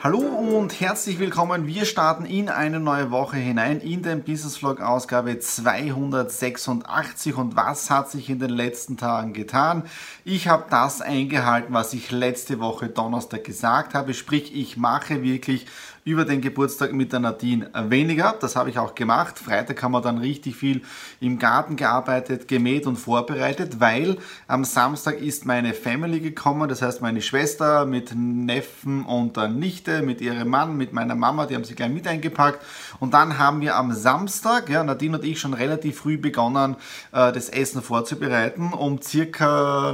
Hallo und herzlich willkommen. Wir starten in eine neue Woche hinein in den Business Vlog Ausgabe 286. Und was hat sich in den letzten Tagen getan? Ich habe das eingehalten, was ich letzte Woche Donnerstag gesagt habe. Sprich, ich mache wirklich über den Geburtstag mit der Nadine weniger. Das habe ich auch gemacht. Freitag haben wir dann richtig viel im Garten gearbeitet, gemäht und vorbereitet, weil am Samstag ist meine Family gekommen. Das heißt, meine Schwester mit Neffen und der Nichte, mit ihrem Mann, mit meiner Mama, die haben sie gleich mit eingepackt. Und dann haben wir am Samstag, ja, Nadine und ich schon relativ früh begonnen, äh, das Essen vorzubereiten. Um circa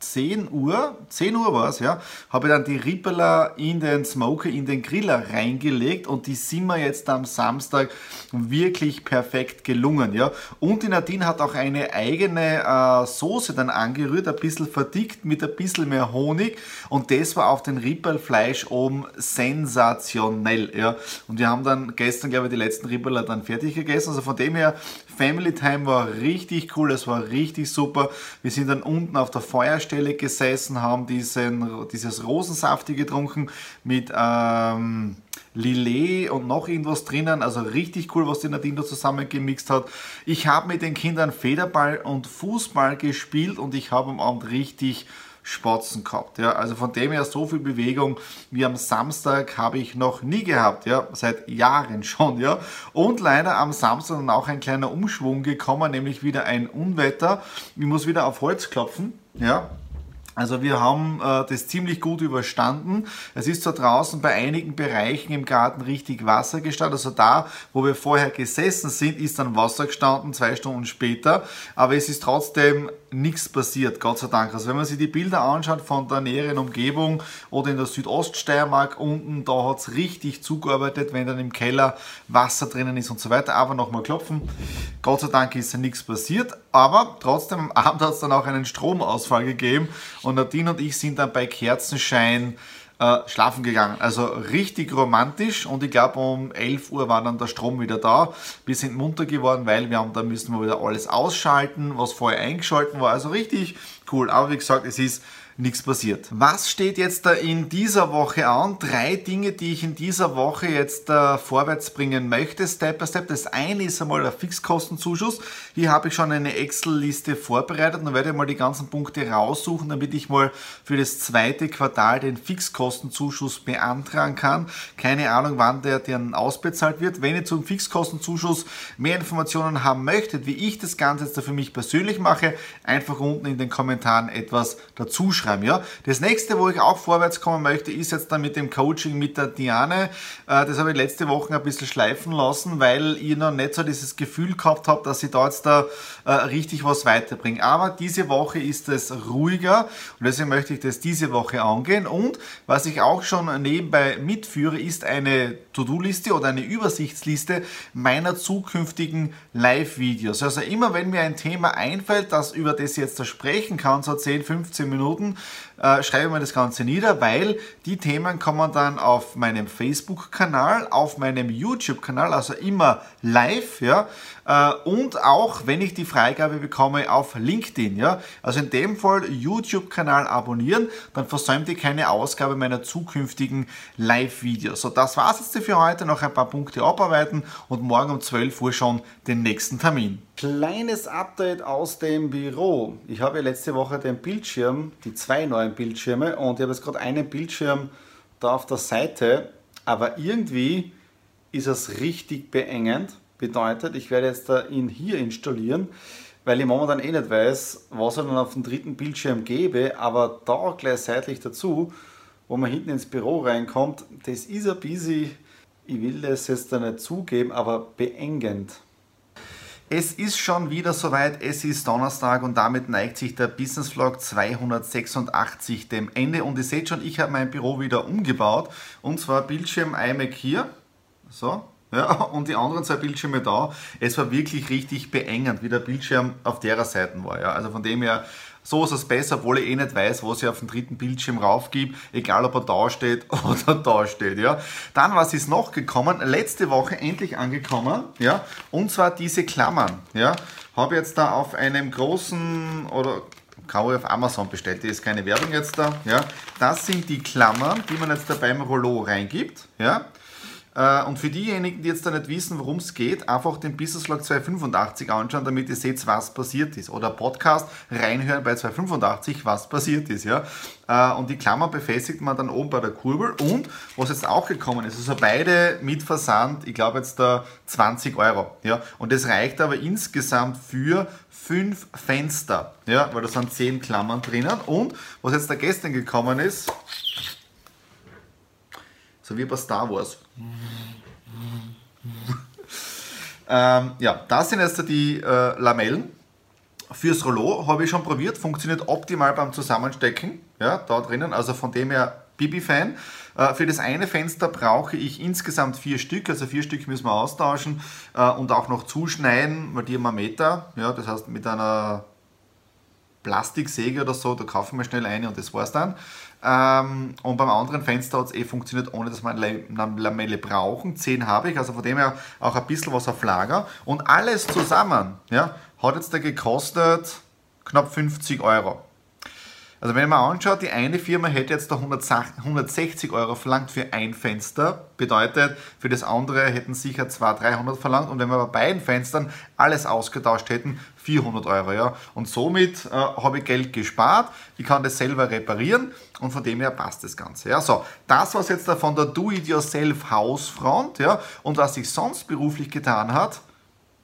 10 Uhr, 10 Uhr war es, ja, habe ich dann die Rippeler in den Smoker, in den Griller reingelegt und die sind mir jetzt am Samstag wirklich perfekt gelungen. Ja? Und die Nadine hat auch eine eigene äh, Soße dann angerührt, ein bisschen verdickt mit ein bisschen mehr Honig und das war auf den Rippelfleisch oben sensationell. Ja? Und wir haben dann gestern, glaube ich, die letzten Rippeler dann fertig gegessen. Also von dem her, Family Time war richtig cool, es war richtig super. Wir sind dann unten auf der Feuerstelle gesessen, haben diesen, dieses Rosensafti getrunken mit ähm, Lillet und noch irgendwas drinnen. Also richtig cool, was die Nadine da zusammengemixt hat. Ich habe mit den Kindern Federball und Fußball gespielt und ich habe am Abend richtig Spatzen gehabt. Ja. Also von dem her so viel Bewegung wie am Samstag habe ich noch nie gehabt, ja, seit Jahren schon. Ja. Und leider am Samstag dann auch ein kleiner Umschwung gekommen, nämlich wieder ein Unwetter. Ich muss wieder auf Holz klopfen. Ja, also wir haben äh, das ziemlich gut überstanden. Es ist zwar draußen bei einigen Bereichen im Garten richtig Wasser gestanden. Also da, wo wir vorher gesessen sind, ist dann Wasser gestanden, zwei Stunden später. Aber es ist trotzdem nichts passiert, Gott sei Dank. Also wenn man sich die Bilder anschaut von der näheren Umgebung oder in der Südoststeiermark unten, da hat es richtig zugearbeitet, wenn dann im Keller Wasser drinnen ist und so weiter. Aber nochmal klopfen. Gott sei Dank ist nichts passiert. Aber trotzdem am Abend hat es dann auch einen Stromausfall gegeben und Nadine und ich sind dann bei Kerzenschein äh, schlafen gegangen. Also richtig romantisch und ich glaube um 11 Uhr war dann der Strom wieder da. Wir sind munter geworden, weil wir haben, da müssen wir wieder alles ausschalten, was vorher eingeschalten war. Also richtig cool. Aber wie gesagt, es ist nichts passiert. Was steht jetzt da in dieser Woche an? Drei Dinge, die ich in dieser Woche jetzt äh, vorwärts bringen möchte, Step by Step. Das eine ist einmal der Fixkostenzuschuss. Hier habe ich schon eine Excel-Liste vorbereitet und werde mal die ganzen Punkte raussuchen, damit ich mal für das zweite Quartal den Fixkostenzuschuss beantragen kann. Keine Ahnung, wann der dann ausbezahlt wird. Wenn ihr zum Fixkostenzuschuss mehr Informationen haben möchtet, wie ich das Ganze jetzt für mich persönlich mache, einfach unten in den Kommentaren etwas dazu schreiben schreiben. Ja? Das nächste, wo ich auch vorwärts kommen möchte, ist jetzt dann mit dem Coaching mit der Diane. Äh, das habe ich letzte Woche ein bisschen schleifen lassen, weil ihr noch nicht so dieses Gefühl gehabt habt, dass ich da jetzt da äh, richtig was weiterbringe. Aber diese Woche ist es ruhiger und deswegen möchte ich das diese Woche angehen. Und was ich auch schon nebenbei mitführe, ist eine To-Do-Liste oder eine Übersichtsliste meiner zukünftigen Live-Videos. Also immer wenn mir ein Thema einfällt, das über das ich jetzt da sprechen kann, so 10, 15 Minuten, äh, schreibe ich mir das Ganze nieder, weil die Themen kommen dann auf meinem Facebook-Kanal, auf meinem YouTube-Kanal, also immer live, ja, und auch, wenn ich die Freigabe bekomme, auf LinkedIn, ja. Also in dem Fall YouTube-Kanal abonnieren, dann versäumt ihr keine Ausgabe meiner zukünftigen Live-Videos. So, das war's jetzt für heute, noch ein paar Punkte abarbeiten und morgen um 12 Uhr schon den nächsten Termin. Kleines Update aus dem Büro. Ich habe letzte Woche den Bildschirm, die zwei neuen Bildschirme und ich habe jetzt gerade einen Bildschirm da auf der Seite, aber irgendwie ist es richtig beengend. Bedeutet, ich werde jetzt ihn hier installieren, weil ich momentan eh nicht weiß, was ich dann auf dem dritten Bildschirm gebe, aber da gleich seitlich dazu, wo man hinten ins Büro reinkommt, das ist ein bisschen, ich will das jetzt da nicht zugeben, aber beengend. Es ist schon wieder soweit, es ist Donnerstag und damit neigt sich der Business Vlog 286 dem Ende. Und ihr seht schon, ich habe mein Büro wieder umgebaut und zwar Bildschirm iMac hier, so, ja, und die anderen zwei Bildschirme da. Es war wirklich richtig beengend, wie der Bildschirm auf derer Seite war. Ja. Also von dem her so ist es besser, obwohl ich eh nicht weiß, was ich auf dem dritten Bildschirm raufgebe, egal ob er da steht oder da steht. Ja. Dann, was ist noch gekommen? Letzte Woche endlich angekommen, ja, und zwar diese Klammern. Ja. Habe jetzt da auf einem großen oder kann ich auf Amazon bestellt, die ist keine Werbung jetzt da. Ja. Das sind die Klammern, die man jetzt da beim Rollo reingibt. Ja. Äh, und für diejenigen, die jetzt da nicht wissen, worum es geht, einfach den Business Log 285 anschauen, damit ihr seht, was passiert ist. Oder Podcast reinhören bei 285, was passiert ist. Ja? Äh, und die Klammer befestigt man dann oben bei der Kurbel. Und was jetzt auch gekommen ist, also beide mit Versand, ich glaube jetzt da 20 Euro. Ja? Und das reicht aber insgesamt für fünf Fenster, ja? weil da sind zehn Klammern drinnen. Und was jetzt da gestern gekommen ist, so wie bei Star Wars. ähm, ja, das sind jetzt die äh, Lamellen. Fürs Rollo habe ich schon probiert, funktioniert optimal beim Zusammenstecken. Ja, da drinnen, also von dem her Bibi-Fan. Äh, für das eine Fenster brauche ich insgesamt vier Stück, also vier Stück müssen wir austauschen äh, und auch noch zuschneiden, weil die haben einen Meter. Ja, das heißt mit einer Plastiksäge oder so, da kaufen wir schnell eine und das war's dann. Ähm, und beim anderen Fenster hat es eh funktioniert, ohne dass wir eine Lamelle brauchen. 10 habe ich, also von dem her auch ein bisschen was auf Lager. Und alles zusammen ja, hat jetzt da gekostet knapp 50 Euro. Also wenn man anschaut, die eine Firma hätte jetzt da 160 Euro verlangt für ein Fenster, bedeutet, für das andere hätten sicher 200, 300 verlangt und wenn wir bei beiden Fenstern alles ausgetauscht hätten, 400 Euro. Ja. Und somit äh, habe ich Geld gespart, ich kann das selber reparieren und von dem her passt das Ganze. Ja. So, das was jetzt da von der Do-It-Yourself Hausfront ja, und was sich sonst beruflich getan hat,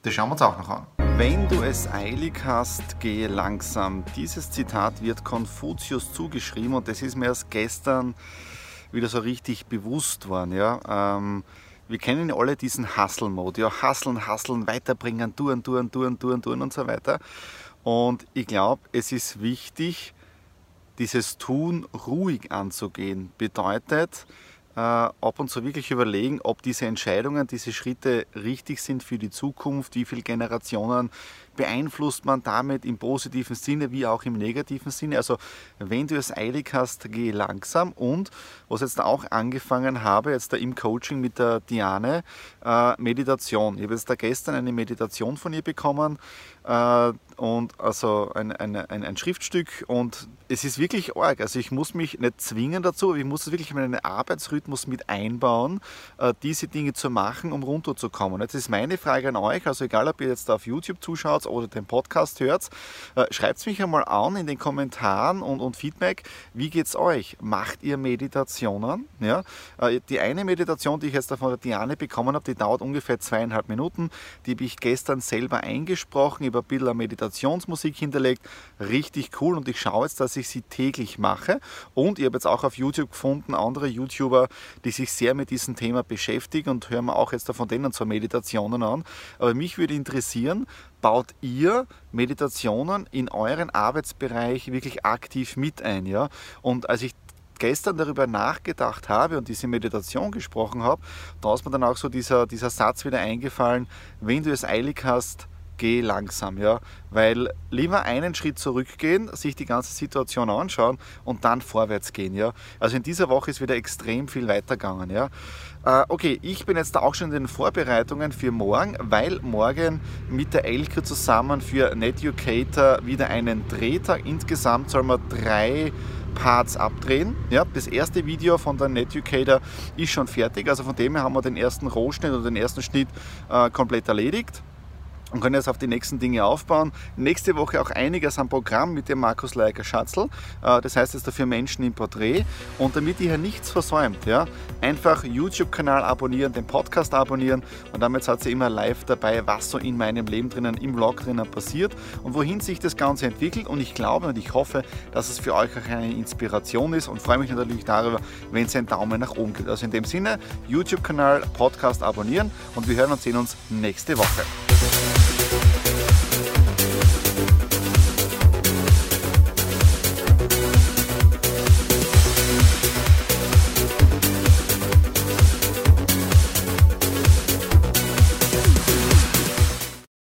das schauen wir uns auch noch an. Wenn du es eilig hast, gehe langsam. Dieses Zitat wird Konfuzius zugeschrieben und das ist mir erst gestern wieder so richtig bewusst worden. Ja? Ähm, wir kennen ja alle diesen Hustle-Mode. Ja, hustlen, hustlen, weiterbringen, tun, tun, tun, tun, tun und so weiter. Und ich glaube, es ist wichtig, dieses Tun ruhig anzugehen. Bedeutet, äh, ab und zu wirklich überlegen, ob diese Entscheidungen, diese Schritte richtig sind für die Zukunft, wie viele Generationen beeinflusst man damit im positiven Sinne wie auch im negativen Sinne. Also wenn du es eilig hast, geh langsam und was jetzt auch angefangen habe, jetzt da im Coaching mit der Diane, äh, Meditation. Ich habe jetzt da gestern eine Meditation von ihr bekommen, äh, und also ein, ein, ein, ein, Schriftstück und es ist wirklich arg. Also ich muss mich nicht zwingen dazu, aber ich muss es wirklich in meinen Arbeitsrhythmus mit einbauen, äh, diese Dinge zu machen, um runterzukommen. Jetzt ist meine Frage an euch, also egal ob ihr jetzt auf YouTube zuschaut oder den Podcast hört, äh, schreibt es mich einmal an in den Kommentaren und, und Feedback, wie geht es euch? Macht ihr Meditationen? Ja? Die eine Meditation, die ich jetzt von der Diane bekommen habe, die dauert ungefähr zweieinhalb Minuten, die habe ich gestern selber eingesprochen, ich habe ein bisschen Meditationsmusik hinterlegt. Richtig cool und ich schaue jetzt, dass ich sie täglich mache. Und ich habe jetzt auch auf YouTube gefunden, andere YouTuber, die sich sehr mit diesem Thema beschäftigen und hören wir auch jetzt von denen zur Meditationen an. Aber mich würde interessieren, baut ihr Meditationen in euren Arbeitsbereich wirklich aktiv mit ein? Ja? Und als ich gestern darüber nachgedacht habe und diese Meditation gesprochen habe, da ist mir dann auch so dieser, dieser Satz wieder eingefallen, wenn du es eilig hast, geh langsam, ja, weil lieber einen Schritt zurückgehen, sich die ganze Situation anschauen und dann vorwärts gehen, ja. Also in dieser Woche ist wieder extrem viel weitergegangen, ja. Äh, okay, ich bin jetzt auch schon in den Vorbereitungen für morgen, weil morgen mit der Elke zusammen für Netucator wieder einen Drehtag. Insgesamt soll man drei Parts abdrehen. Ja, das erste Video von der Netucator ist schon fertig, also von dem her haben wir den ersten Rohschnitt oder den ersten Schnitt äh, komplett erledigt. Und können jetzt auf die nächsten Dinge aufbauen. Nächste Woche auch einiges am Programm mit dem Markus Leiker Schatzl. Äh, das heißt jetzt dafür Menschen im Porträt. Und damit ihr hier nichts versäumt, ja, einfach YouTube-Kanal abonnieren, den Podcast abonnieren und damit seid ihr immer live dabei, was so in meinem Leben drinnen, im Vlog drinnen passiert und wohin sich das Ganze entwickelt. Und ich glaube und ich hoffe, dass es für euch auch eine Inspiration ist und freue mich natürlich darüber, wenn es einen Daumen nach oben gibt. Also in dem Sinne, YouTube-Kanal, Podcast abonnieren und wir hören und sehen uns nächste Woche. Thank you.